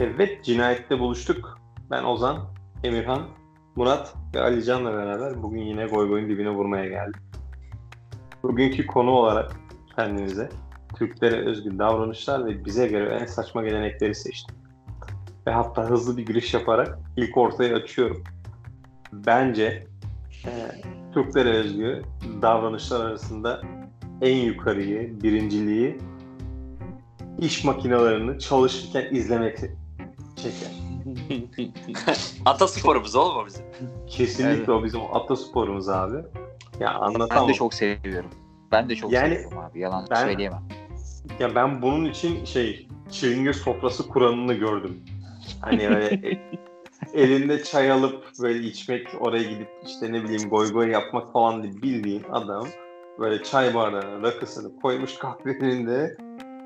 Evet, cinayette buluştuk. Ben Ozan, Emirhan, Murat ve Alican'la beraber bugün yine goy goyun dibine vurmaya geldik. Bugünkü konu olarak kendinize Türklere özgü davranışlar ve bize göre en saçma gelenekleri seçtim. Ve hatta hızlı bir giriş yaparak ilk ortaya açıyorum. Bence e, Türklere özgü davranışlar arasında en yukarıyı, birinciliği iş makinelerini çalışırken izlemek çeker. Atasporumuz olma bizim. Kesinlikle Evet. o bizim atasporumuz abi. Ya Ben anlatamam. de çok seviyorum. Ben de çok Yani seviyorum abi. Yalan ben- söyleyemem. Ya ben bunun için şey çilingir sofrası kuranını gördüm. Hani öyle elinde çay alıp böyle içmek, oraya gidip işte ne bileyim goy goy yapmak falan diye bildiğin adam böyle çay bardağına rakısını koymuş kahvenin de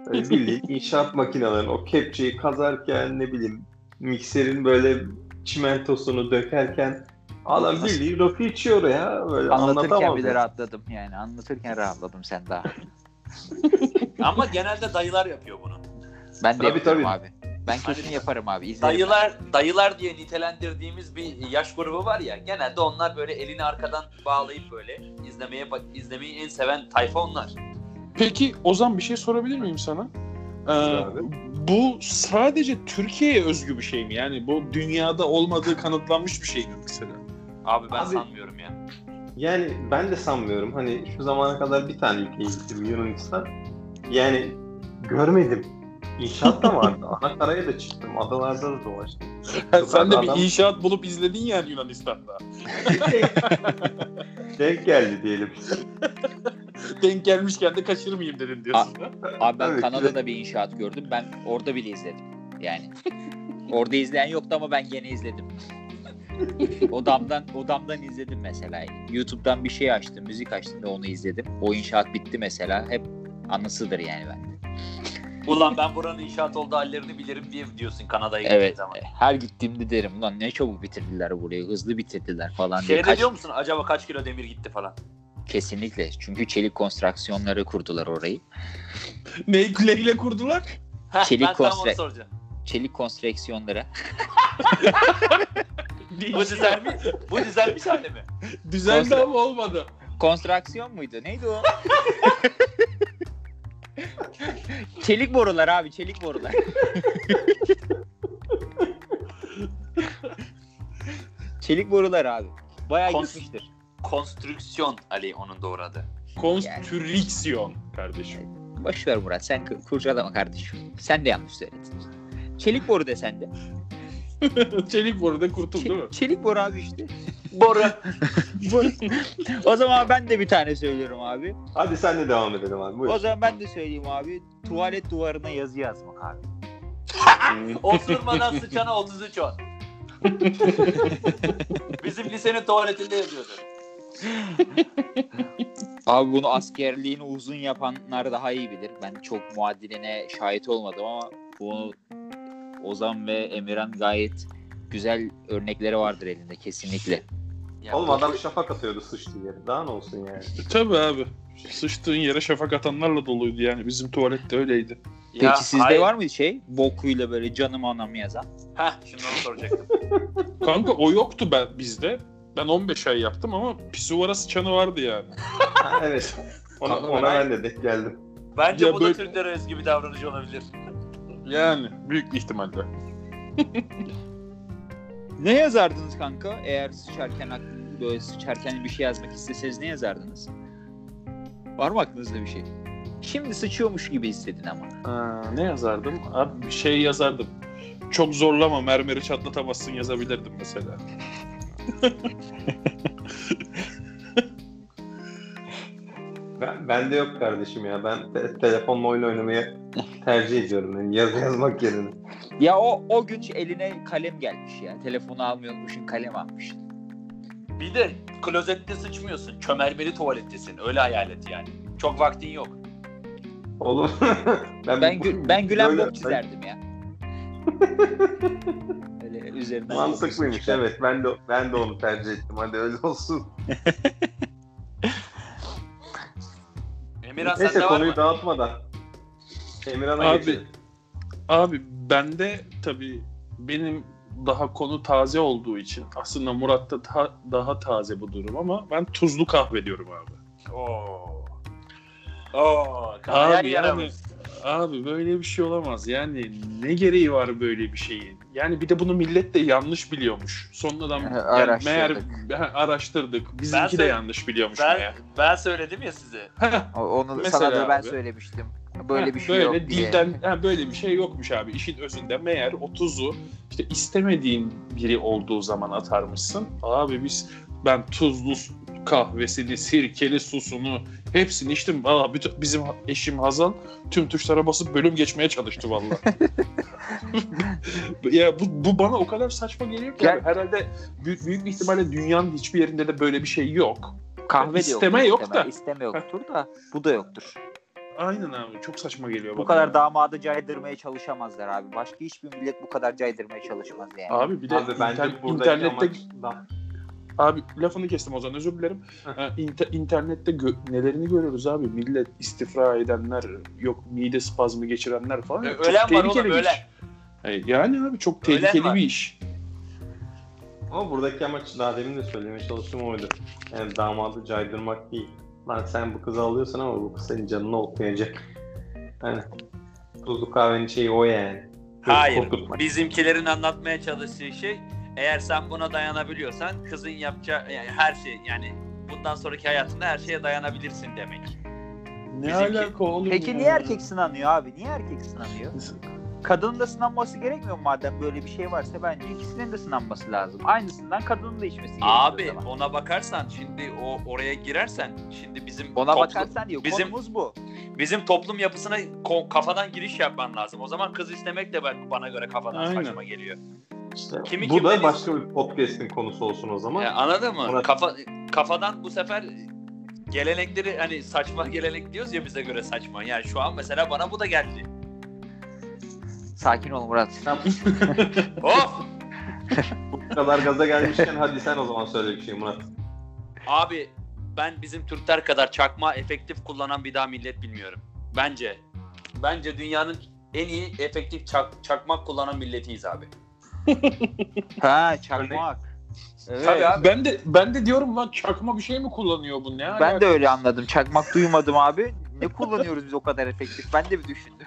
böyle bildiğin inşaat makinelerinin o kepçeyi kazarken ne bileyim mikserin böyle çimentosunu dökerken adam bildiğin rakı içiyor ya. Böyle Anlatırken bile rahatladım yani. Anlatırken rahatladım sen daha. Ama genelde dayılar yapıyor bunu. Ben de Tabii, yapıyorum tabii. abi. Ben kesin Hani- yaparım abi. İzlerim. Dayılar dayılar diye nitelendirdiğimiz bir yaş grubu var ya. Genelde onlar böyle elini arkadan bağlayıp böyle izlemeye izlemeyi en seven tayfa onlar. Peki Ozan bir şey sorabilir miyim sana? Ee, Abi. bu sadece Türkiye'ye özgü bir şey mi? Yani bu dünyada olmadığı kanıtlanmış bir şey mi mesela? Abi ben Abi- sanmıyorum ya. Yani ben de sanmıyorum. Hani şu zamana kadar bir tane ülkeye gittim Yunanistan. Yani görmedim. İnşaat da vardı. Anakaraya da çıktım. Adalarda da dolaştım. Sen de bir adam- inşaat bulup izledin yani Yunanistan'da. Denk geldi diyelim. Denk gelmişken de kaçırmayayım dedin diyorsun. Abi ben Evet, Kanada'da bir inşaat gördüm. Ben orada bile izledim. Yani. Orada izleyen yoktu ama ben gene izledim. odamdan odamdan izledim mesela. YouTube'dan bir şey açtım, müzik açtım da onu izledim. O inşaat bitti mesela. Hep anısıdır yani bende. Ulan ben buranın inşaat olduğu hallerini bilirim diye diyorsun Kanada'ya gittiğin Evet. zaman? Her gittiğimde derim ulan ne çabuk bitirdiler burayı. Hızlı bitirdiler falan diye. Şey Kaç- diyor musun acaba kaç kilo demir gitti falan? Kesinlikle. Çünkü çelik konstrüksiyonları kurdular orayı. Neyi kuleyle kurdular? Çelik soracağım. Çelik konstrüksiyonları. Bu düzelmiş, bu düzelmiş hali mi? Düzeldi Konstre- ama olmadı. Konstrüksiyon muydu? Neydi o? çelik borular abi, çelik borular. çelik borular abi. Bayağı Kons- gitmiştir. Konstrüksiyon Ali onun doğru adı. Konstrüksiyon kardeşim. Boş ver Murat, sen kı- kurcalama kardeşim. Sen de yanlış söyledin. Çelik boru de sen de. Çelik boruda kurtul değil mi? Çe- çelik boru abi işte. Boru. o zaman ben de bir tane söylüyorum abi. Hadi sen de devam edelim abi. Buyur. O zaman ben de söyleyeyim abi. Tuvalet duvarına yazı yazmak abi. Osurmadan sıçana 33 on. Bizim lisenin tuvaletinde yazıyordu. Abi bunu askerliğini uzun yapanlar daha iyi bilir. Ben çok muadiline şahit olmadım ama bu Ozan ve Emirhan gayet güzel örnekleri vardır elinde kesinlikle. Ya Oğlum adam şafak atıyordu sıçtı yere. Daha ne olsun yani. Tabii abi. Sıçtığın yere şafak atanlarla doluydu yani. Bizim tuvalette öyleydi. Ya, Peki sizde hayır. var mı şey bokuyla böyle canım anam yazan? Heh, şimdi onu soracaktım. Kanka o yoktu ben bizde. Ben 15 ay yaptım ama pisuvara sıçanı vardı yani. Ha, evet. Ona, ona ben de denk geldim. Bence Ya bu da böyle- Türklere özgü bir davranış olabilir. Yani büyük bir ihtimalle. Ne yazardınız kanka? Eğer sıçarken aklınız böyle sıçarken bir şey yazmak isteseniz ne yazardınız? Var mı aklınızda bir şey? Şimdi sıçıyormuş gibi hissedin ama. Ha, ne yazardım? Abi bir şey yazardım. Çok zorlama mermeri çatlatamazsın yazabilirdim mesela. Ben, bende yok kardeşim ya. Ben te- telefonla oyun oynamayı tercih ediyorum. Yani yazı yazmak yerine. Ya o o gün eline kalem gelmiş ya. Telefonu almıyormuşsun kalem almışsın. Bir de klozette sıçmıyorsun. Çömelmeli tuvalettesin. Öyle hayal et yani. Çok vaktin yok. Oğlum ben, Ben gü- ben gülen bok çizerdim ya. Üzerinden Mantıklıymış evet. Ben de ben de onu tercih ettim. Hadi öyle olsun. Emirhan Neyse sende var konuyu mı? dağıtmadan. Emirhan'a Abi, geçelim. Abi bende tabii benim daha konu taze olduğu için aslında Murat'ta ta- daha taze bu durum ama ben tuzlu kahve diyorum abi. Oo. Oo. Abi yaramız. Abi böyle bir şey olamaz. Yani ne gereği var böyle bir şeyin? Yani bir de bunu millet de yanlış biliyormuş. Sonradan yani meğer Araştırdık. Ha, araştırdık. Bizimki Ben de yanlış biliyormuş Ben, meğer. ben söyledim ya size. Onu Mesela sana da ben abi. söylemiştim. Böyle Ha, bir şey böyle yok diye. dilden ha, böyle bir şey yokmuş abi. İşin özünde meğer o tuzu işte istemediğin biri olduğu zaman atarmışsın. Abi biz ben tuzlu kahvesini, sirkeli susunu hepsini içtim. Valla bütün, bizim eşim Hazal tüm tuşlara basıp bölüm geçmeye çalıştı valla. ya bu, bu bana o kadar saçma geliyor ki abi. herhalde büyük, büyük bir ihtimalle dünyanın hiçbir yerinde de böyle bir şey yok. Kahve de İsteme yoktur, yok isteme. da. İsteme yoktur da bu da yoktur. Aynen abi çok saçma geliyor Bu bana. kadar damadı caydırmaya çalışamazlar abi. Başka hiçbir millet bu kadar caydırmaya çalışmaz yani. Abi bir de Abi bence inter- internette amaç Abi lafını kestim o zaman özür dilerim. İnter- internette gö- nelerini görüyoruz abi? Millet istifra edenler, yok mide spazmı geçirenler falan. Ö- Çok ölen var tehlikeli oğlum, bir ölen. iş. Hayır, Yani abi çok Ölen tehlikeli var. bir iş. Ama buradaki amaç daha demin de söylemeye çalıştım oydu. Yani damadı caydırmak değil. Lan sen bu kızı alıyorsun ama bu kız senin canını okuyacak. Hani tuzlu kahvenin şeyi o yani. Hayır. korkutmak. Bizimkilerin anlatmaya çalıştığı şey eğer sen buna dayanabiliyorsan kızın yapacağı yani her şey yani bundan sonraki hayatında her şeye dayanabilirsin demek. Ne Bizimki- alaka oğlum Peki ya? niye erkek sınanıyor abi? Niye erkek sınanıyor? Kadının da sınanması gerekmiyor mu madem böyle bir şey varsa bence ikisinin de sınanması lazım. Aynısından kadının da içmesi gerekiyor Abi ona bakarsan şimdi o oraya girersen şimdi bizim Ona toplum- bakarsan diyor. bizim- Konumuz bu. Bizim toplum yapısına kafadan giriş yapman lazım. O zaman kız istemek de bana göre kafadan Aynen. saçma geliyor. İşte Kimi bu da başka bir podcast'in konusu olsun o zaman. Ya anladın mı? Murat- Kafa kafadan bu sefer gelenekleri hani saçma gelenek diyoruz ya bize göre saçma. Yani şu an mesela bana bu da geldi. Sakin ol Murat. Of! Bu kadar gaza gelmişken hadi sen o zaman söyle bir şey Murat. Abi ben bizim Türkler kadar çakma efektif kullanan bir daha millet bilmiyorum. Bence. Bence dünyanın en iyi efektif çak- çakmak kullanan milletiyiz abi. Ha çakmak. Evet. Tabii abi. Ben de ben de diyorum lan çakma bir şey mi kullanıyor bu ne Ben alaka? de öyle anladım. Çakmak duymadım abi. Ne kullanıyoruz biz o kadar efektif? Ben de bir düşündüm.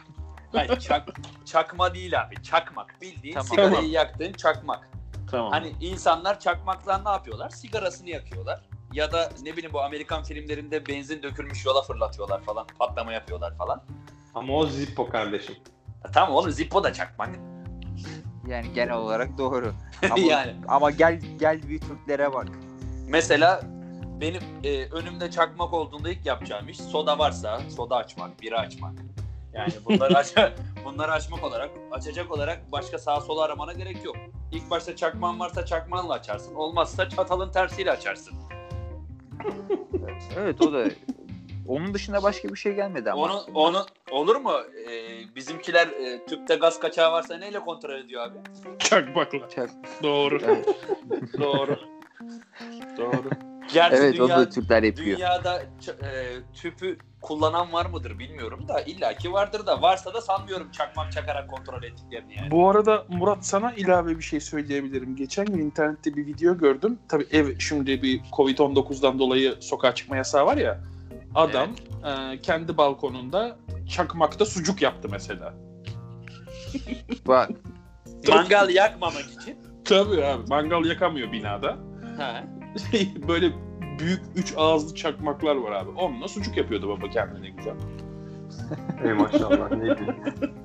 Hayır, çak, çakma değil abi. Çakmak. Bildiğin Tamam. sigarayı Tamam. yaktığın çakmak. Tamam. Hani insanlar çakmakla ne yapıyorlar? Sigarasını yakıyorlar. Ya da ne bileyim bu Amerikan filmlerinde benzin dökülmüş yola fırlatıyorlar falan. Patlama yapıyorlar falan. Ama o Zippo kardeşim. Ya tamam oğlum Zippo da çakmak. Yani genel olarak doğru. Ama, yani. ama gel gel bir Türklere bak. Mesela benim e, önümde çakmak olduğunda ilk yapacağım iş soda varsa soda açmak, bira açmak. Yani bunları aç bunları açmak olarak, açacak olarak başka sağa sola aramana gerek yok. İlk başta çakman varsa çakmanla açarsın. Olmazsa çatalın tersiyle açarsın. Evet o da. Onun dışında başka bir şey gelmedi ama. Onu onu olur mu? Ee, bizimkiler e, tüpte gaz kaçağı varsa neyle kontrol ediyor abi? Çakmakla. Çak- Doğru. Evet, Doğru. Doğru. Gerçi evet dünya, onu da Türkler yapıyor. dünyada e, tüpü kullanan var mıdır bilmiyorum da illaki vardır da varsa da sanmıyorum çakmak çakarak kontrol ettiklerini yani. Bu arada Murat sana ilave bir şey söyleyebilirim. Geçen gün internette bir video gördüm. Tabii ev şimdi bir Covid-19'dan dolayı sokağa çıkma yasağı var ya. Adam e, kendi balkonunda çakmakta sucuk yaptı mesela. Bak Mangal yakmamak için. Tabii abi mangal yakamıyor binada. Ha. Böyle büyük üç ağızlı çakmaklar var abi. Onunla sucuk yapıyordu baba kendine güzel. Ey maşallah ne diyeyim.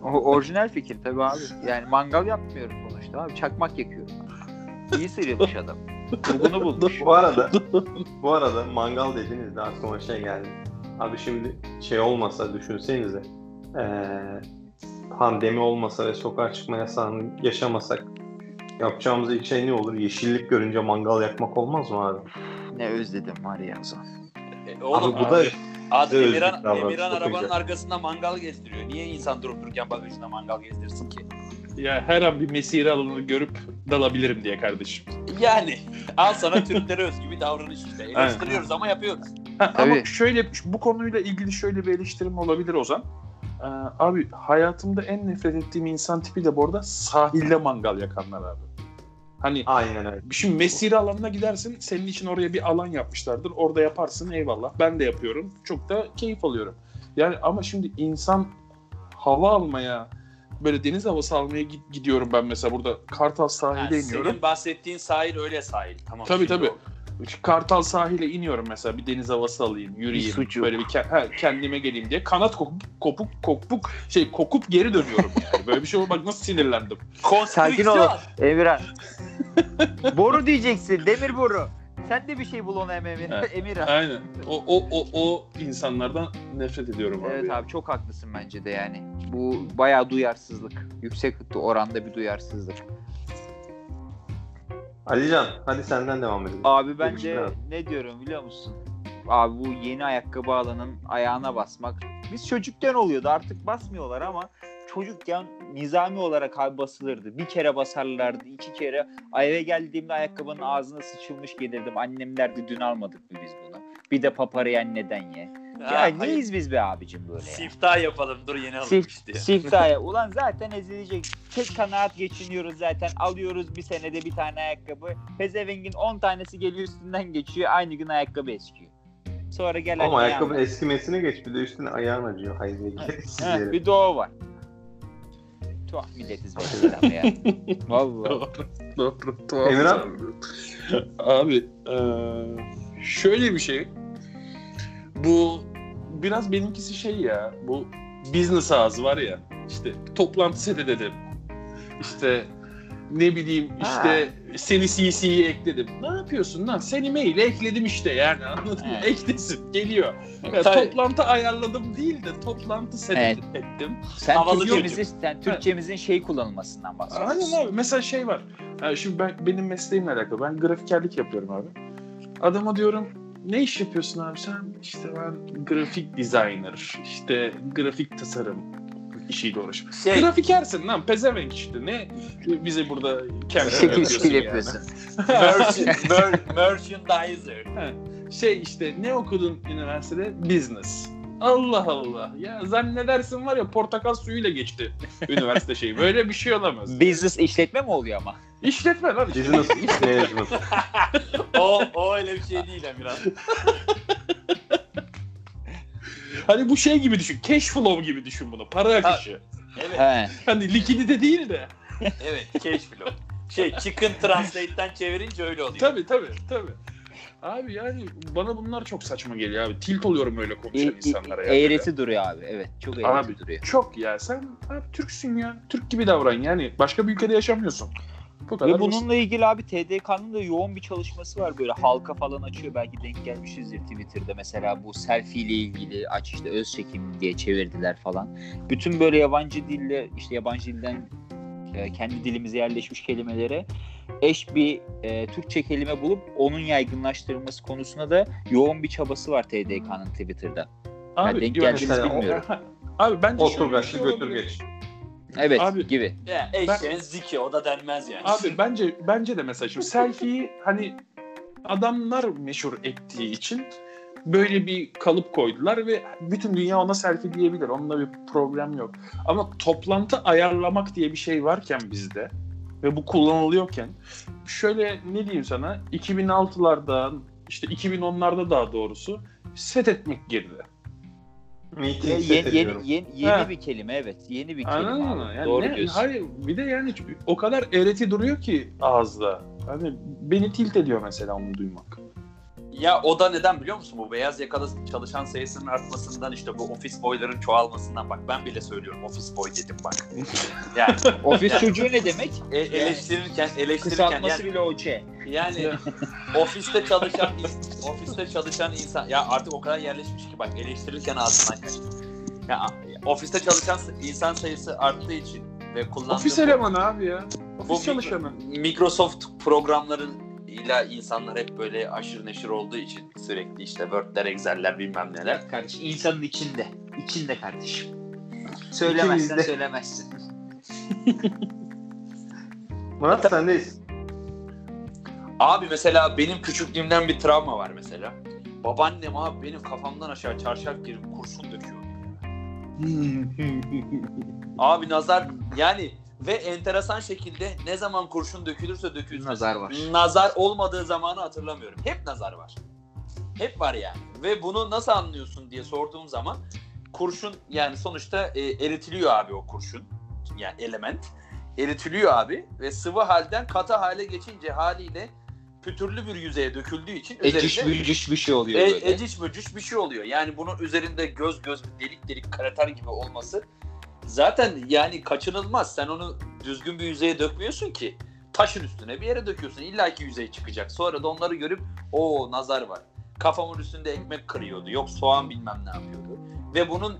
o orijinal fikir tabii abi. Yani mangal yapmıyorum sonuçta abi. Çakmak yakıyorum. İyi sıyrılmış adam. Bunu bulmuş. Bu arada bu arada mangal dediğinizde aklıma şey geldi. Abi şimdi şey olmasa düşünsenize. Eee pandemi olmasa ve sokağa çıkma yasağını yaşamasak yapacağımız ilk şey ne olur? Yeşillik görünce mangal yakmak olmaz mı abi? Ne özledim var ya. E, oğlum abi bu da abi. Emirhan, Emirhan arabanın arkasında mangal gezdiriyor. Niye insan durup dururken bagajında mangal gezdirsin ki? Ya her an bir mesire alanını görüp dalabilirim diye kardeşim. Yani al sana Türklere özgü bir davranış işte. Eleştiriyoruz ama yapıyoruz. Ha, ama şöyle bu konuyla ilgili şöyle bir eleştirim olabilir Ozan. Ee, abi hayatımda en nefret ettiğim insan tipi de bu arada sahilde mangal yakanlar abi. Hani Aynen öyle. Şimdi mesire alanına gidersin. Senin için oraya bir alan yapmışlardır. Orada yaparsın eyvallah. Ben de yapıyorum. Çok da keyif alıyorum. Yani ama şimdi insan hava almaya böyle deniz havası almaya git- gidiyorum ben mesela burada Kartal Ha, sahile iniyorum. senin bahsettiğin sahil öyle sahil. Tamam. Tabii, tabii. oldu. Kartal sahile iniyorum mesela bir deniz havası alayım, yürüyeyim, Bir böyle bir ke- ha, kendime geleyim diye kanat kopup kopuk kopuk şey kokup geri dönüyorum yani. Böyle bir şey olmak nasıl sinirlendim. Sakin ol. Emirhan. boru diyeceksin. Demir boru. Sen de bir şey bul ona Emir. Evet. Emirhan. Aynen. O o o o insanlardan nefret ediyorum abi. Evet abi çok haklısın bence de yani. Bu bayağı duyarsızlık. Yüksek oranda bir duyarsızlık. Alican hadi senden devam edelim. Abi ben Görüşürüz de abi. ne diyorum biliyor musun? Abi bu yeni ayakkabı alanın ayağına basmak. Biz çocukken oluyordu artık basmıyorlar ama çocukken nizami olarak abi basılırdı. Bir kere basarlardı, iki kere. Eve geldiğimde ayakkabının ağzına sıçılmış gelirdim. Annem derdi dün almadık mı biz bunu? Bir de paparayı neden ye? Ha, Ya hayır. neyiz biz be abicim böyle ya? Siftah yapalım. Dur yeni Sif, alınmış diye. siftahya. Ulan zaten ezilecek. Tek kanaat geçiniyoruz zaten. Alıyoruz bir senede bir tane ayakkabı. Pezevengin 10 tanesi geliyor üstünden geçiyor. Aynı gün ayakkabı eskiyor. Sonra gelen Ama ayakkabı eskimesine geç bir de üstüne ayağın acıyor. Hayır Ha, yere. bir de o var. Tuhaf milletiz be ya. Vallahi. Doğru. Doğru. Tuhaf Emirhan? abi. Abi eee, şöyle bir şey. Bu biraz benimkisi şey ya. Bu business ağzı var ya. İşte toplantı seti dedim. İşte ne bileyim işte seni CC'ye ekledim. Ne yapıyorsun lan? Seni maile ekledim işte yani anladın mı? Eklesin geliyor. Ya, Tabii. toplantı ayarladım değil de toplantı set Evet. ettim. Sen Havalı Türkçemizi, sen Türkçemizin şey kullanılmasından bahsediyorsun. Aynen abi. Mesela şey var. Ha, şimdi ben benim mesleğimle alakalı. Ben grafikerlik yapıyorum abi. Adama diyorum ne iş yapıyorsun abi sen? İşte ben grafik designer, işte grafik tasarım işiyle uğraşıyorum. Şey, Grafikersin lan pezevenk işte. Ne bize burada kendini Şekil şekil yapıyorsun. merchant, mer- merchandiser. Şey işte ne okudun üniversitede? Business. Allah Allah. Ya zannedersin var ya portakal suyuyla geçti üniversite şeyi. Böyle bir şey olamaz. Business işletme mi oluyor ama? İşletme lan. işte. Business management. o, o öyle bir şey değil Emirhan. Hani bu şey gibi düşün. Cash flow gibi düşün bunu. Para akışı. Evet, He. Hani likidite değil de. evet. Cash flow. Şey, chicken translate'ten çevirince öyle oluyor. Tabii tabii tabii. Abi yani bana bunlar çok saçma geliyor abi. Tilt oluyorum öyle konuşan E- insanlara ya. eğreti duruyor abi. Evet. Çok eğreti Abi duruyor. çok ya. Sen abi Türksün ya. Türk gibi davran yani. Başka bir ülkede yaşamıyorsun. Bu kadar Ve basit. bununla ilgili abi TDK'nın da yoğun bir çalışması var böyle halka falan açıyor belki denk gelmişizdir Twitter'da mesela bu selfie ile ilgili aç işte öz çekim diye çevirdiler falan. Bütün böyle yabancı dille işte yabancı dilden e, kendi dilimize yerleşmiş kelimelere eş bir e, Türkçe kelime bulup onun yaygınlaştırılması konusunda da yoğun bir çabası var TDK'nın Twitter'da. Abi, Ben denk o- bilmiyorum. Abi bence şöyle Otur bir kaçtı şey götür geç. Evet Abi- gibi. Ya eşeğin ziki o da denmez yani. Abi bence bence de mesela şimdi selfie'yi hani adamlar meşhur ettiği için böyle bir kalıp koydular ve bütün dünya ona selfie diyebilir. Onunla bir problem yok. Ama toplantı ayarlamak diye bir şey varken bizde ve bu kullanılıyorken şöyle ne diyeyim sana 2006'larda işte 2010'larda daha doğrusu set etmek girdi. Meeting yeni, yeni, yeni, yeni Ha. bir kelime evet. Yeni bir kelime Anladın mı? Yani Doğru ne- diyorsun. Hayır bir de yani o kadar ereti duruyor ki ağızda. Hani beni tilt ediyor mesela onu duymak. Ya o da neden biliyor musun? Bu beyaz yakalı çalışan sayısının artmasından işte bu ofis boyların çoğalmasından bak ben bile söylüyorum ofis boy dedim bak. Yani Ofis çocuğu ne demek? e- eleştirirken eleştirirken Kısaltması yani, bile OC. yani ofiste çalışan ofiste çalışan insan ya artık o kadar yerleşmiş ki bak eleştirirken ağzından kaçtı. Ya ofiste çalışan insan sayısı arttığı için ve kullandığı Ofis elemanı abi ya. Ofis Bu çalışanı. Microsoft programların ile insanlar hep böyle aşırı neşir olduğu için sürekli işte Word'ler, Excel'ler bilmem neler. Kardeş insanın içinde. İçinde kardeşim. Söylemezsen İçimizde. söylemezsin. Murat sendeyiz. Abi mesela benim küçüklüğümden bir travma var mesela. Babaannem abi benim kafamdan aşağı çarşaf girip kurşun döküyordu. Abi nazar yani ve enteresan şekilde ne zaman kurşun dökülürse dökülsün. Nazar var. Nazar olmadığı zamanı hatırlamıyorum. Hep nazar var. Hep var yani. Ve bunu nasıl anlıyorsun diye sorduğum zaman kurşun yani sonuçta e, eritiliyor abi o kurşun. Yani element. Eritiliyor abi ve sıvı halden katı hale geçince haliyle pütürlü bir yüzeye döküldüğü için Eciş bücüş bir şey oluyor e, böyle. eciş bücüş bir şey oluyor. Yani bunun üzerinde göz göz delik delik krater gibi olması zaten yani kaçınılmaz. Sen onu düzgün bir yüzeye dökmüyorsun ki. Taşın üstüne bir yere döküyorsun. İlla ki yüzey çıkacak. Sonra da onları görüp o nazar var. Kafamın üstünde ekmek kırıyordu. Yok soğan bilmem ne yapıyordu. Ve bunun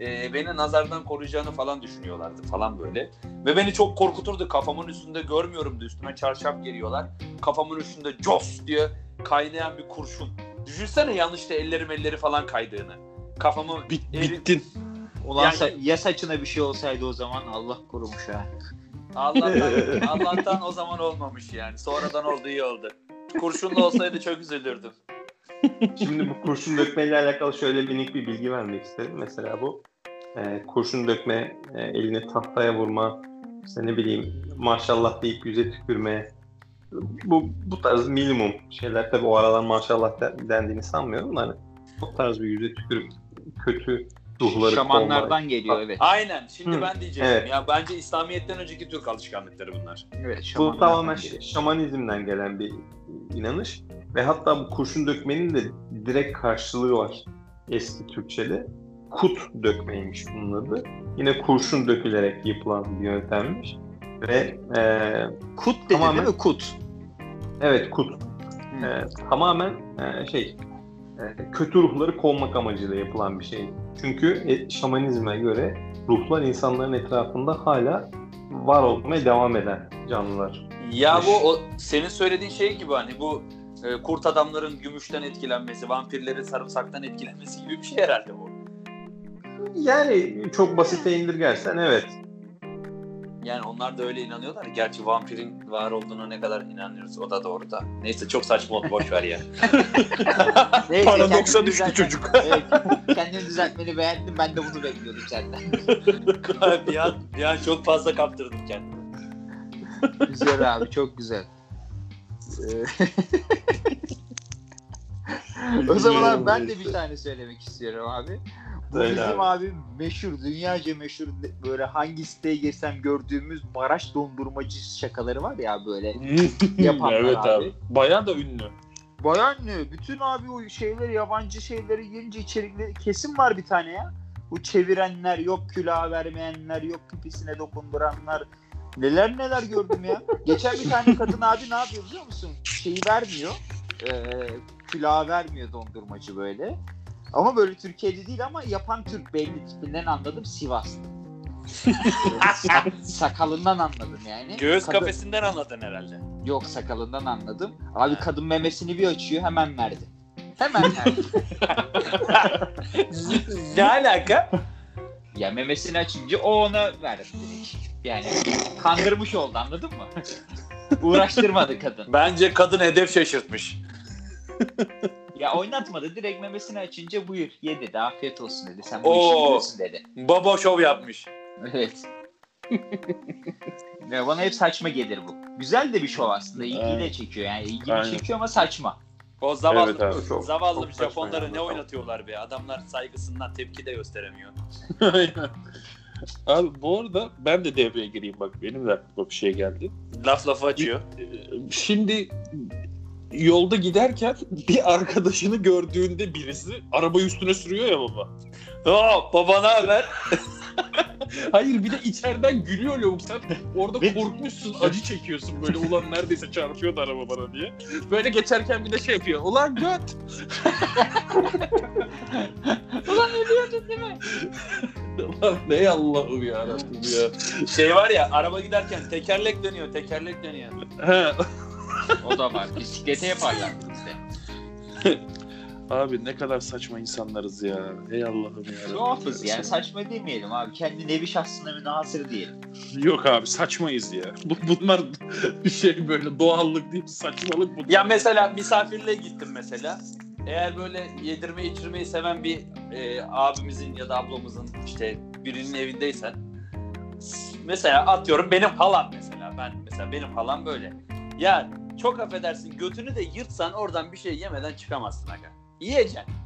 e, beni nazardan koruyacağını falan düşünüyorlardı falan böyle. Ve beni çok korkuturdu. Kafamın üstünde görmüyorum da üstüme çarşaf geliyorlar. Kafamın üstünde cos diye kaynayan bir kurşun. Düşünsene yanlışta ellerim elleri falan kaydığını. Kafamı Bit, eri- bittin. Ulan Yani- sa- ya saçına bir şey olsaydı o zaman Allah korumuş ha. Allah'tan, Allah'tan o zaman olmamış yani. Sonradan oldu iyi oldu. Kurşunlu olsaydı çok üzülürdüm. Şimdi bu kurşun dökmeyle alakalı şöyle minik bir bilgi vermek isterim. Mesela bu e, kurşun dökme, e, eline tahtaya vurma, işte ne bileyim maşallah deyip yüze tükürme. Bu, bu tarz minimum şeyler tabii o aralar maşallah de- dendiğini sanmıyorum da hani o tarz bir yüze tükürüp kötü ruhları Şamanlardan geliyor evet. Aynen. Şimdi Hı, ben diyecektim. evet. Ya bence İslamiyet'ten önceki Türk alışkanlıkları bunlar. Evet, Bu tamamen geliyor. şamanizmden gelen bir inanış ve hatta bu kurşun dökmenin de direkt karşılığı var eski Türkçe'de. Kut dökmeymiş bunun adı. Yine kurşun dökülerek yapılan bir yöntemmiş. Ve e, Kut dedi Tamamen- değil mi? Kut. evet kut e, tamamen e, şey e, kötü ruhları kovmak amacıyla yapılan bir şey. Çünkü e, şamanizme göre ruhlar insanların etrafında hala var olmaya devam eden canlılar. Ya bu o, senin söylediğin şey gibi hani bu e, kurt adamların gümüşten etkilenmesi, vampirlerin sarımsaktan etkilenmesi gibi bir şey herhalde bu. Yani çok basite indirgersen evet. Yani onlar da öyle inanıyorlar. Gerçi vampirin var olduğuna ne kadar inanıyoruz o da doğru da. Neyse çok saçma oldu boş ver ya. Neyse, Paradoksa düştü düzeltme- çocuk. Evet, kendini düzeltmeni beğendim. Ben de bunu bekliyordum senden. bir an, bir an çok fazla kaptırdım kendimi. güzel abi çok güzel. Ee, o zaman abi ben de bir tane söylemek istiyorum abi. Bu Söyle bizim abi. abi. meşhur, dünyaca meşhur böyle hangi siteye girsem gördüğümüz Maraş dondurmacı şakaları var ya böyle. Yapanlar evet abi. abi. Bayağı da ünlü. Bayağı ne? Bütün abi o şeyleri, yabancı şeyleri yiyince içerikleri kesin var bir tane ya. Bu çevirenler, yok külah vermeyenler, yok pipisine dokunduranlar. Neler neler gördüm ya. Geçen bir tane kadın abi ne yapıyor biliyor musun? Şeyi vermiyor. Ee, külahı vermiyor dondurmacı böyle. Ama böyle Türkiye'de değil ama yapan Türk belli tipinden anladım Sivaslı. Sak- sakalından anladım yani. Göğüs Kadın- kafesinden anladın herhalde. Yok sakalından anladım. Abi Ha. kadın memesini bir açıyor hemen verdi. Hemen verdi. ne alaka? ya memesini açınca o ona verdi. Yani kandırmış oldu anladın mı? Uğraştırmadı kadın. Bence kadın hedef şaşırtmış. Ya oynatmadı direkt memesini açınca buyur ye dedi afiyet olsun dedi. Sen bu işi Oo. biliyorsun dedi. Baba şov yapmış. Evet. ya bana hep saçma gelir bu. Güzel de bir şov aslında. İlgiyle Aynen. çekiyor yani. Aynen. çekiyor ama saçma. O zavallı, Evet abi, çok- zavallı çok saçma Japonları yani. ne oynatıyorlar be. Adamlar saygısından tepki de gösteremiyor. Aynen. Abi bu arada ben de devreye gireyim bak benim de aklıma bir şey geldi. Laf lafı açıyor. Ee, Şimdi yolda giderken bir arkadaşını gördüğünde birisi arabayı üstüne sürüyor ya baba. Aa, baba ne haber? Hayır bir de içeriden gülüyor lavuk sen orada korkmuşsun acı çekiyorsun böyle ulan neredeyse çarpıyordu araba bana diye. Böyle geçerken bir de şey yapıyor ulan göt. Ulan ölüyordun değil mi? Ulan ne Allah'ım ya Rabbim ya. Şey var ya araba giderken tekerlek dönüyor tekerlek dönüyor. O da var. Bisiklete yaparlar bizde. Abi ne kadar saçma insanlarız ya. Ey Allah'ım ya. Tuhafız yani saçma demeyelim abi. Kendi nevi şahsına münhasır diyelim. Yok abi saçmayız ya. Bu, bunlar bir şey böyle doğallık değil saçmalık bu. Ya mesela misafirliğe gittim mesela. eğer böyle yedirme içirmeyi seven bir e, abimizin ya da ablamızın işte birinin evindeysen mesela atıyorum benim halam mesela ben mesela benim halam böyle. Ya çok affedersin götünü de yırtsan oradan bir şey yemeden çıkamazsın aga. Yiyeceksin.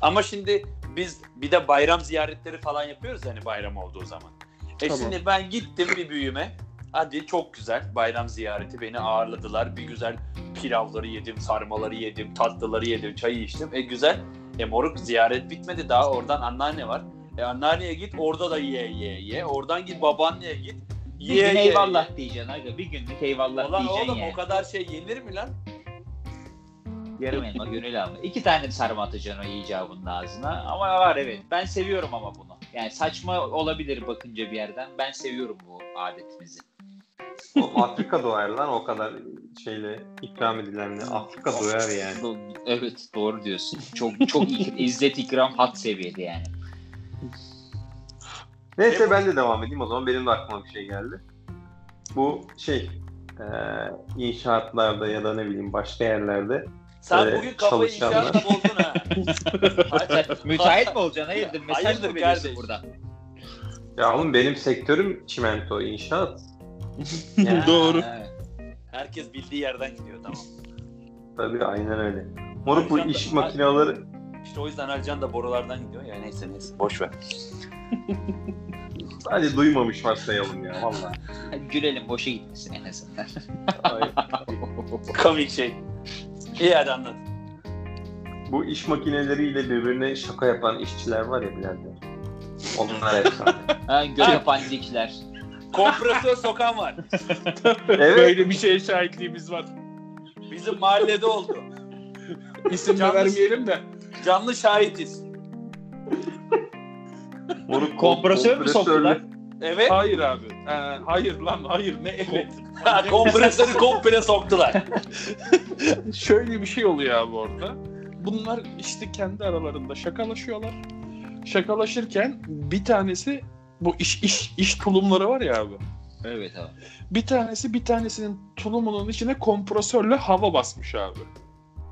Ama şimdi biz bir de bayram ziyaretleri falan yapıyoruz hani bayram olduğu zaman. E Tamam. şimdi ben gittim bir büyüme. Hadi çok güzel bayram ziyareti beni ağırladılar. Bir güzel pilavları yedim, sarmaları yedim, tatlıları yedim, çayı içtim. E güzel. E moruk ziyaret bitmedi daha oradan anneanne var. E anneanneye git orada da ye ye ye. Oradan git babaanneye git. Bir Ye gün ye eyvallah ye. diyeceksin aga. Bir günlük eyvallah Ulan diyeceksin oğlum yani. o kadar şey yenir mi lan? Yarım elma gönül alma. İki tane sarma atacaksın o icabının ağzına. Ama var evet. Ben seviyorum ama bunu. Yani saçma olabilir bakınca bir yerden. Ben seviyorum bu adetimizi. O Afrika doyar lan o kadar şeyle ikram edilenle. Afrika doyar yani. Evet doğru diyorsun. Çok çok izzet ikram hat seviyede yani. Neyse ben de devam edeyim o zaman. Benim de aklıma bir şey geldi. Bu şey e, inşaatlarda ya da ne bileyim başka yerlerde Sen Böyle bugün kafayı inşaatta bozdun ha. Müteahhit mi olacaksın? Hayırdır? Mesaj Hayırdır mı veriyorsun kardeş? buradan? ya oğlum benim sektörüm çimento inşaat. Yani, Doğru. Herkes bildiği yerden gidiyor tamam. tabii aynen öyle. Moruk bu iş de- makineleri İşte o yüzden Ercan da borulardan gidiyor ya neyse neyse boş ver. sadece duymamış varsayalım ya valla. Hadi gülelim boşa gitmesin en azından. Komik şey. İyi hadi anlat. bu iş makineleriyle birbirine şaka yapan işçiler var ya birader. Onlar efsane. ha, göte pandikler. Kompresör sokan var. evet. Böyle bir şeye şahitliğimiz var. Bizim mahallede oldu. İsim de Canlı- vermeyelim de. Canlı şahitiz. Moruk Kompresör mü soktular? Evet. Hayır abi. Ee, hayır lan hayır ne evet. Kompresörü komple soktular. Şöyle bir şey oluyor abi orada. Bunlar işte kendi aralarında şakalaşıyorlar. Şakalaşırken bir tanesi bu iş iş iş tulumları var ya abi. Evet abi. Bir tanesi bir tanesinin tulumunun içine kompresörle hava basmış abi.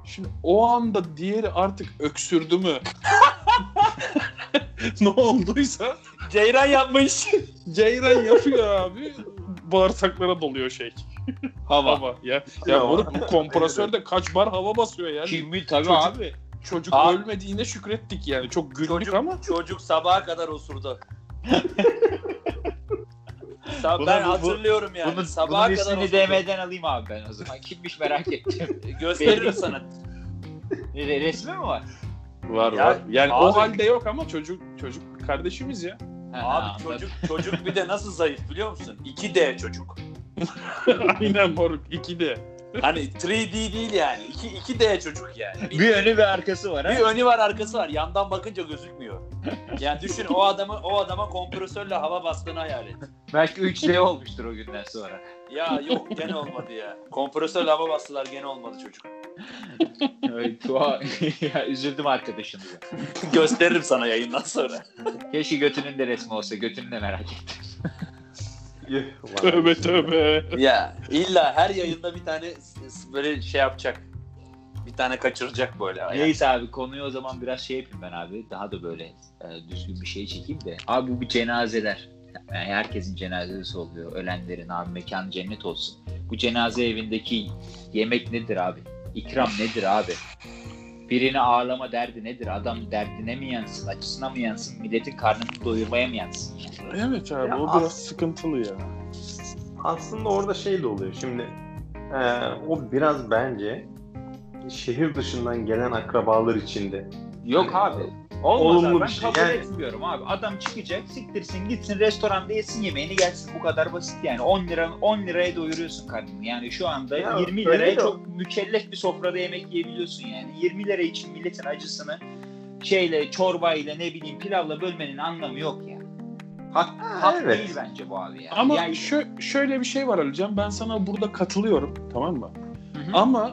Şimdi o anda diğeri artık öksürdü mü? ne olduysa Ceyran yapmış. ceyran yapıyor abi. Bağırsaklara doluyor şey. Hava. Hava. Ya, ya Hava. moruk bu kompresörde kaç bar hava basıyor yani. Kimi tabii Çocuk- abi. Çocuk Abi- ölmediğine şükrettik yani. Çok güldük Çocuk, ama çocuk sabaha kadar osurdu. Sa- Buna ben bu- bu- hatırlıyorum yani. Bunun, sabaha bunun kadar osurdu. DM'den alayım abi ben o zaman. Kimmiş merak ettim. Gösteririm sana. Re- Resmi mi var? Var Ya, var. Yani abi- o halde yok ama çocuk çocuk kardeşimiz ya. Abi çocuk çocuk bir de nasıl zayıf biliyor musun? 2D çocuk. Aynen moruk 2'de. Hani 3D değil yani. 2 2D çocuk yani. Bir, Bir önü bir arkası var ha. bir önü var arkası var. Yandan bakınca gözükmüyor. Yani düşün o adamı o adama kompresörle hava bastığını hayal et. Belki 3D olmuştur o günden sonra. Ya yok gene olmadı ya. Kompresörle hava bastılar gene olmadı çocuk. Tuha- ya, üzüldüm arkadaşım. Gösteririm sana yayından sonra. Keşke götünün de resmi olsa. Götünü de merak ettim. Tövbe tövbe. Ya illa her yayında bir tane böyle şey yapacak. Bir tane kaçıracak böyle. Yani. Neyse abi konuyu o zaman biraz şey yapayım ben abi. Daha da böyle e, düzgün bir şey çekeyim de. Abi bu bir cenazeler. Yani herkesin cenazesi oluyor. Ölenlerin abi mekan cennet olsun. Bu cenaze evindeki yemek nedir abi? İkram nedir abi? Birini ağırlama derdi nedir? Adam derdine mi yansın, acısına mı yansın, milletin karnını doyurmaya mı yansın? Evet abi Ya o as- biraz sıkıntılı ya. Aslında orada şey de oluyor. Şimdi e, o biraz bence şehir dışından gelen akrabalar içinde. Yok abi. Olmaz olumlu abi. Ben bir şey. kabul Yani- etmiyorum abi. Adam çıkacak, siktirsin, gitsin restoranda yesin yemeğini gelsin. Bu kadar basit yani. 10 lira 10 liraya doyuruyorsun karnını. Yani şu anda Ya 20 öyle liraya de- çok mükellef bir sofrada yemek yiyebiliyorsun yani. 20 lira için milletin acısını şeyle çorbayla ne bileyim pilavla bölmenin anlamı yok ya. Hak, hak evet. değil bence bu abi ya. Ama Yani- şö- şöyle bir şey var Alican. Ben sana burada katılıyorum. Tamam mı? Hı hı. Ama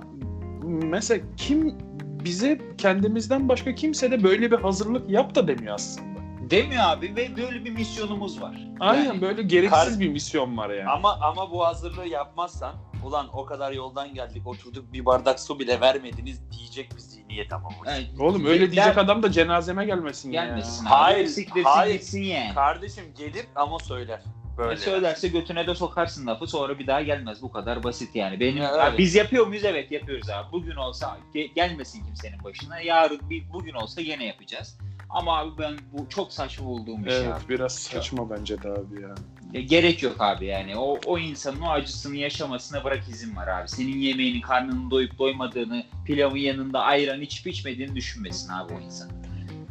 mesela kim bize kendimizden başka kimse de böyle bir hazırlık yap da demiyor aslında. Demiyor abi ve böyle bir misyonumuz var. Aynen Yani- böyle gereksiz Kar- bir misyon var yani. Ama ama bu hazırlığı yapmazsan ulan o kadar yoldan geldik oturduk bir bardak su bile vermediniz diyecek bir zihniyet ama bu. Yani Oğlum öyle diyecek adam da cenazeme gelmesin, gelmesin. ya. abi. Hayır, hayır. Kardeşim gelir ama söyler. Böyle. Ne söylerse götüne de sokarsın lafı sonra bir daha gelmez. Bu kadar basit yani. Benim Ya, öyle. biz yapıyor muyuz? Evet yapıyoruz abi. Bugün olsa ge- gelmesin kimsenin başına. Yarın bir bugün olsa gene yapacağız. Ama abi ben bu çok saçma bulduğum bir şey abi. Evet biraz saçma bence de abi ya. Ya, gerek yok abi yani. O, o insanın o acısını yaşamasına bırak izin var abi. Senin yemeğinin karnının doyup doymadığını, pilavın yanında ayran içip içmediğini düşünmesin abi o insan.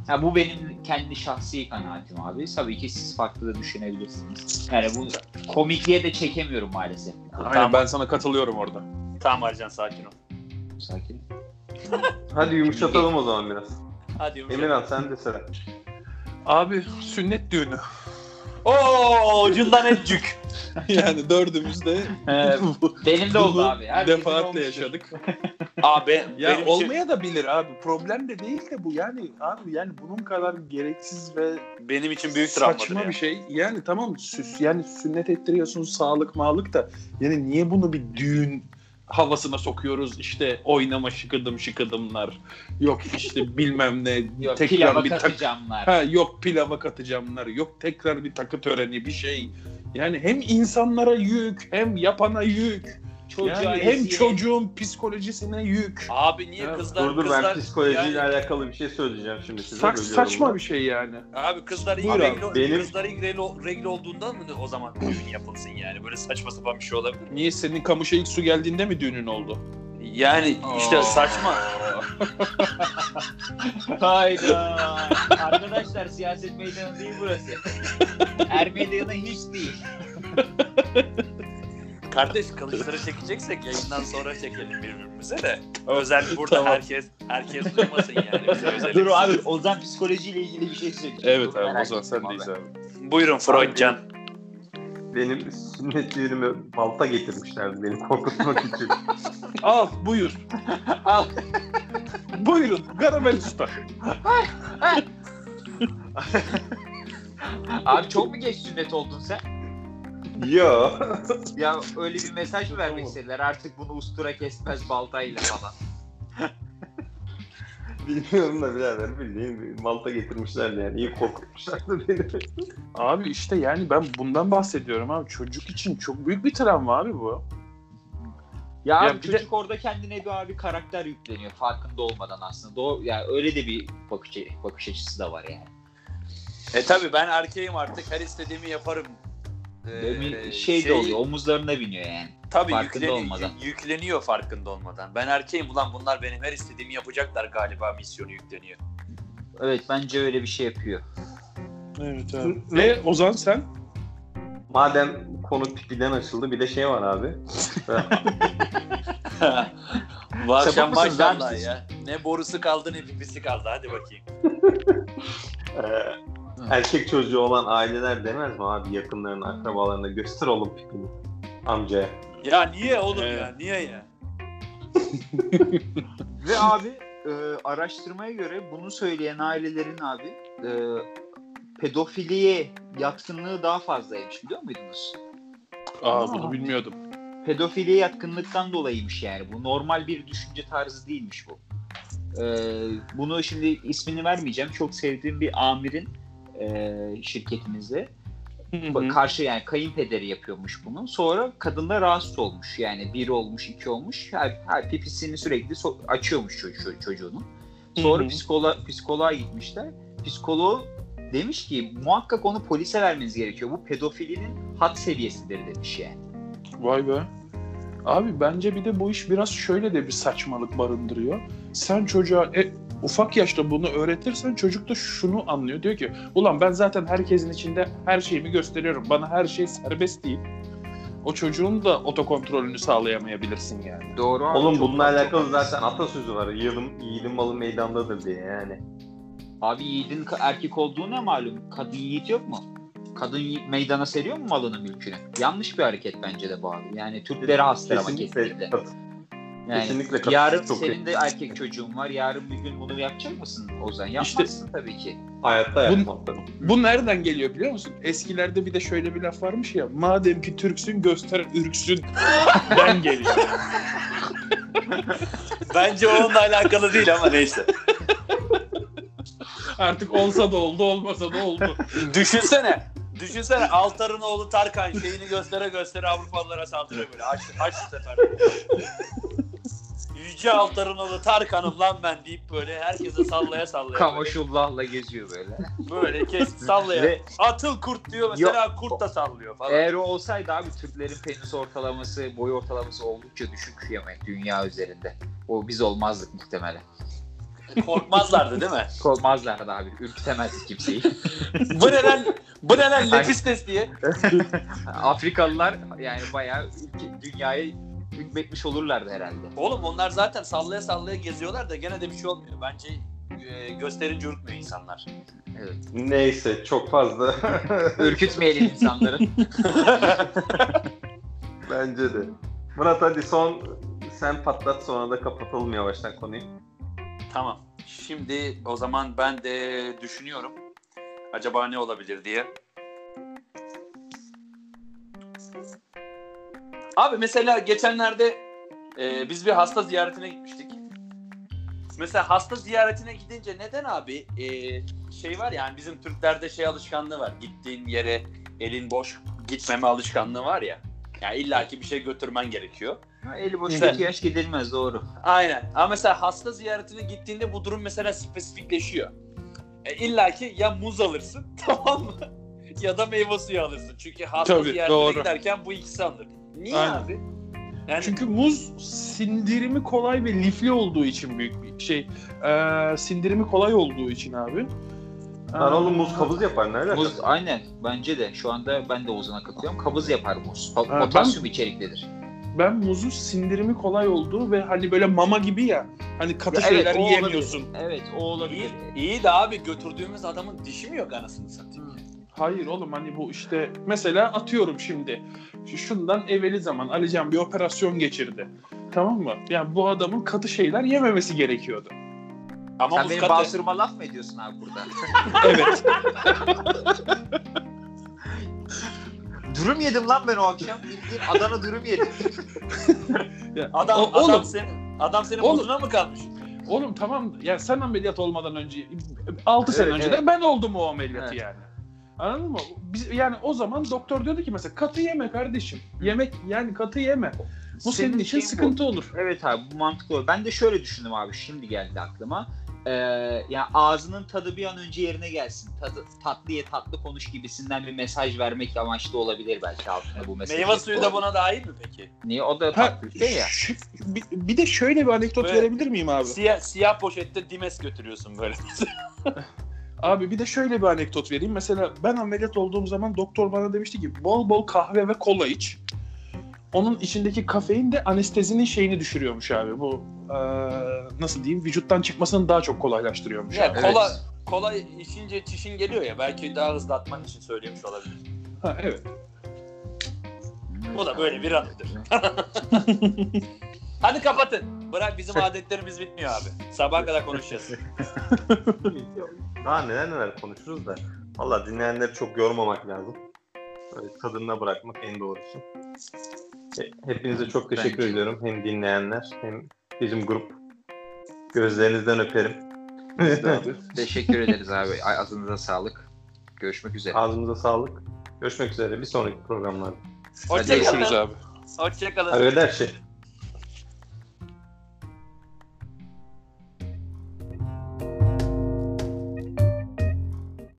Ha, bu benim kendi şahsi kanaatim abi. Tabii ki siz farklı da düşünebilirsiniz. Yani bu komikliğe de çekemiyorum maalesef. Aynen Tamam. ben sana katılıyorum orada. Tamam Arcan sakin ol. Sakin. Hadi yumuşatalım o zaman biraz. Hadi yumuşak. Emirhan sen de sıra. Abi sünnet düğünü. Oo ucundan etcük. yani dördümüz de Ee, benim de oldu bunu abi. Herkesin defaatle olmuştur. yaşadık. Abi Ya benim için- olmaya da bilir abi. Problem de değil de bu yani abi yani bunun kadar gereksiz ve benim için büyük travmadır saçma ya. bir şey. Yani tamam süs yani sünnet ettiriyorsun sağlık mağlık da yani niye bunu bir düğün havasına sokuyoruz. İşte oynama şıkıdım şıkıdımlar. Yok işte bilmem ne Yok, tekrar pilava bir tak katacağımlar. ha yok pilava katacağımlar yok tekrar bir takı töreni bir şey. Yani hem insanlara yük hem yapana yük Çocuğa yani hem çocuğun psikolojisine yük Abi niye Ya, kızlar Dur dur kızlar ben psikolojiyle yani- alakalı bir şey söyleyeceğim şimdi size. Bölüyorum saçma bir şey yani. Abi kızlar ilk Buyur abi, regl, benim- kızlar ilk regl, regl olduğundan mı o zaman düğün yapılsın yani? Böyle saçma sapan bir şey olabilir. Niye senin kamışa ilk su geldiğinde mi düğünün oldu? Yani işte Oo. saçma. Hayda. Arkadaşlar siyaset meydanı değil burası. Er meydanı hiç değil. Kardeş kılıçları çekeceksek yayından sonra çekelim birbirimize de. Özel burada Tamam. herkes herkes duymasın yani. Bize özel Dur abi Ozan psikolojiyle ilgili bir şey söyleyecek. Evet Dur, abi merak o zaman ettim sendeyiz abi. Buyurun Freudcan. Benim sünnet düğünüme balta getirmişlerdi beni korkutmak için. Al buyur. Al. Buyurun Garabel Usta. Abi çok mu geç sünnet oldun sen? Yo. Ya öyle bir mesaj mı vermek istediler? Artık bunu ustura kesmez baltayla falan. Bilmiyorum da birader bildiğin bir balta getirmişlerdi yani. İyi korkutmuşlardı beni. Abi işte yani ben bundan bahsediyorum abi. Çocuk için çok büyük bir travma abi bu. Ya, Ya abi bir de- çocuk orada kendine bir abi karakter yükleniyor farkında olmadan aslında. O ya öyle de bir bakış bakış açısı da var yani. E tabi ben erkeğim artık her istediğimi yaparım. Ee, şey, de oluyor omuzlarına biniyor yani. Tabii farkında yükleni- olmadan. yükleniyor farkında olmadan. Ben erkeğim ulan bunlar benim her istediğimi yapacaklar galiba misyonu yükleniyor. Evet bence öyle bir şey yapıyor. Evet abi. Ve Ozan sen? Madem konu pipiden açıldı bir de şey var abi. Abi maşallah ya. Ne borusu kaldı ne pipisi kaldı hadi bakayım. Ee, erkek çocuğu olan aileler demez mi abi yakınlarına, akrabalarına göster oğlum pipini amcaya. Ya niye oğlum Evet. ya niye ya? Ve abi e, araştırmaya göre bunu söyleyen ailelerin abi e, pedofiliye yatkınlığı daha fazlaymış biliyor muydunuz? Aa bunu bilmiyordum. Pedofiliye yatkınlıktan dolayıymış yani. Bu normal bir düşünce tarzı değilmiş bu. E, bunu şimdi ismini vermeyeceğim. Çok sevdiğim bir amirin e, şirketimizde karşı yani kayınpederi yapıyormuş bunu. Sonra kadınla rahatsız olmuş. Yani bir olmuş, iki olmuş. Her, her pipisini sürekli so- açıyormuş çocuğu, çocuğunun. Sonra psikoloğa, psikoloğa gitmişler. Psikoloğu demiş ki muhakkak onu polise vermeniz gerekiyor. Bu pedofilinin had seviyesidir demiş yani. Vay be. Abi bence bir de bu iş biraz şöyle de bir saçmalık barındırıyor. Sen çocuğa e, ufak yaşta bunu öğretirsen çocuk da şunu anlıyor. Diyor ki ulan ben zaten herkesin içinde her şeyimi gösteriyorum. Bana her şey serbest değil. O çocuğun da otokontrolünü sağlayamayabilirsin yani. Doğru abi. Oğlum bununla alakalı zaten atasözü var. Yiğidim, yiğidin malı meydandadır diye yani. Abi yiğidin erkek olduğu ne malum? Kadın yiğit yok mu? Kadın meydana seriyor mu malını mülkünü? Yanlış bir hareket bence de bu abi. Yani Türklere hastır ama kesinlikle. Yani kesinlikle yarın Çok senin de erkek çocuğun var. Yarın bir gün bunu yapacak mısın Ozan? Yapmazsın tabii ki. hayatta Bun- yapmam tabii. Bu nereden geliyor biliyor musun? Eskilerde bir de şöyle bir laf varmış ya. Madem ki Türksün göster ürksün. Den geliyor. Bence onunla alakalı değil ama neyse. Artık olsa da oldu olmasa da oldu. Düşünsene. Düşünsene Altar'ın oğlu Tarkan şeyini göstere göstere Avrupalılara saldırıyor böyle. Haç, haç sefer. Yüce Altar'ın oğlu Tarkan'ım lan ben deyip böyle herkese sallaya sallaya. Kamaşullah'la geziyor böyle. Böyle kes sallaya. Ve- Atıl kurt diyor mesela kurt da sallıyor falan. Eğer o olsaydı abi Türklerin penis ortalaması, boy ortalaması oldukça düşük yemek dünya üzerinde. O biz olmazdık muhtemelen. Korkmazlardı değil mi? Olmazlardı abi. Ürkütemezdik kimseyi. Bu ne lan? Bu ne lan lepistes diye. Afrikalılar yani bayağı dünyayı hükmetmiş olurlardı herhalde. Oğlum onlar zaten sallaya sallaya geziyorlar da gene de bir şey olmuyor. Bence e, gösterince ürkmüyor insanlar. Evet. Neyse çok fazla. Ürkütmeyelim insanları. Bence de. Murat hadi son sen patlat sonra da kapatalım yavaştan konuyu. Tamam. Şimdi o zaman ben de düşünüyorum. Acaba ne olabilir diye. Abi mesela geçenlerde e, biz bir hasta ziyaretine gitmiştik. Mesela hasta ziyaretine gidince neden abi e, şey var yani bizim Türklerde şey alışkanlığı var. Gittiğin yere elin boş gitmeme alışkanlığı var ya. Yani illaki bir şey götürmen gerekiyor. Ha, Eli boş Güzel. ihtiyaç gidilmez doğru. Aynen. Ama mesela hasta ziyaretine gittiğinde bu durum mesela spesifikleşiyor. E, İlla ki ya muz alırsın tamam mı? ya da meyve suyu alırsın. Çünkü hasta Tabii, ziyaretine doğru. giderken bu ikisi alınır. Niye Aynen. abi? Yani Çünkü muz sindirimi kolay ve lifli olduğu için büyük bir şey. Ee, sindirimi kolay olduğu için abi. Lan oğlum muz kabız yapar ne alakası? Muz aynen bence de şu anda ben de Ozan'a katılıyorum. Kabız yapar muz. Ha, Potasyum içeriklidir. Ben muzu sindirimi kolay olduğu ve hani böyle mama gibi ya. Hani katı Ya evet, şeyler yiyemiyorsun. Evet o olabilir. iyi, iyi de abi götürdüğümüz adamın dişi mi yok anasını satayım? Hayır oğlum hani bu işte mesela atıyorum şimdi. Şu- Şundan evveli zaman Alican bir operasyon geçirdi. Tamam mı? Yani bu adamın katı şeyler yememesi gerekiyordu. Ama Sen benim katı. laf mı ediyorsun abi burada? Evet. dürüm yedim lan ben o akşam. Bildiğin Adana dürüm yedim. Ya, Adam, o- adam oğlum, senin, adam senin Oğlum. mı kalmış? oğlum tamam ya sen ameliyat olmadan önce 6 sene Evet, önce evet. de ben oldum o ameliyatı Evet. yani. Anladın mı? Biz, yani o zaman doktor diyordu ki mesela katı yeme kardeşim. Yemek yani katı yeme. Bu senin, için şeyin bu. sıkıntı olur. Evet abi bu mantıklı. olur. Ben de şöyle düşündüm abi şimdi geldi aklıma. Ee, yani ağzının tadı bir an önce yerine gelsin. Tadı, tatlı ye tatlı konuş gibisinden bir mesaj vermek amaçlı olabilir belki altında bu mesaj. Meyve suyu da buna dahil mi peki? Niye? O da tatlı bir şey ya. şu- bir, bir de şöyle bir anekdot Böyle- verebilir miyim abi? Siyah, siyah poşette dimes götürüyorsun böyle. Abi bir de şöyle bir anekdot vereyim. Mesela ben ameliyat olduğum zaman doktor bana demişti ki bol bol kahve ve kola iç. Onun içindeki kafein de anestezinin şeyini düşürüyormuş abi. Bu eee, nasıl diyeyim vücuttan çıkmasını daha çok kolaylaştırıyormuş. ya abi. Evet. kola kola içince çişin geliyor ya belki daha hızlı atman için söylemiş olabilir. Ha, evet. Bu da böyle bir anıdır. Hadi kapatın. Bırak bizim adetlerimiz bitmiyor abi. Sabaha kadar konuşacağız. Daha neler neler konuşuruz da. Valla dinleyenleri çok yormamak lazım. Böyle tadına bırakmak en doğrusu. E, Hepinize çok teşekkür Bence. ediyorum. Hem dinleyenler hem bizim grup. Gözlerinizden öperim. Abi. Teşekkür ederiz abi. Ağzınıza sağlık. Görüşmek üzere. Ağzınıza sağlık. Görüşmek üzere bir sonraki programlarda. Görüşürüz Hoşçakalın. abi. Hoşçakalın. Arrivederci.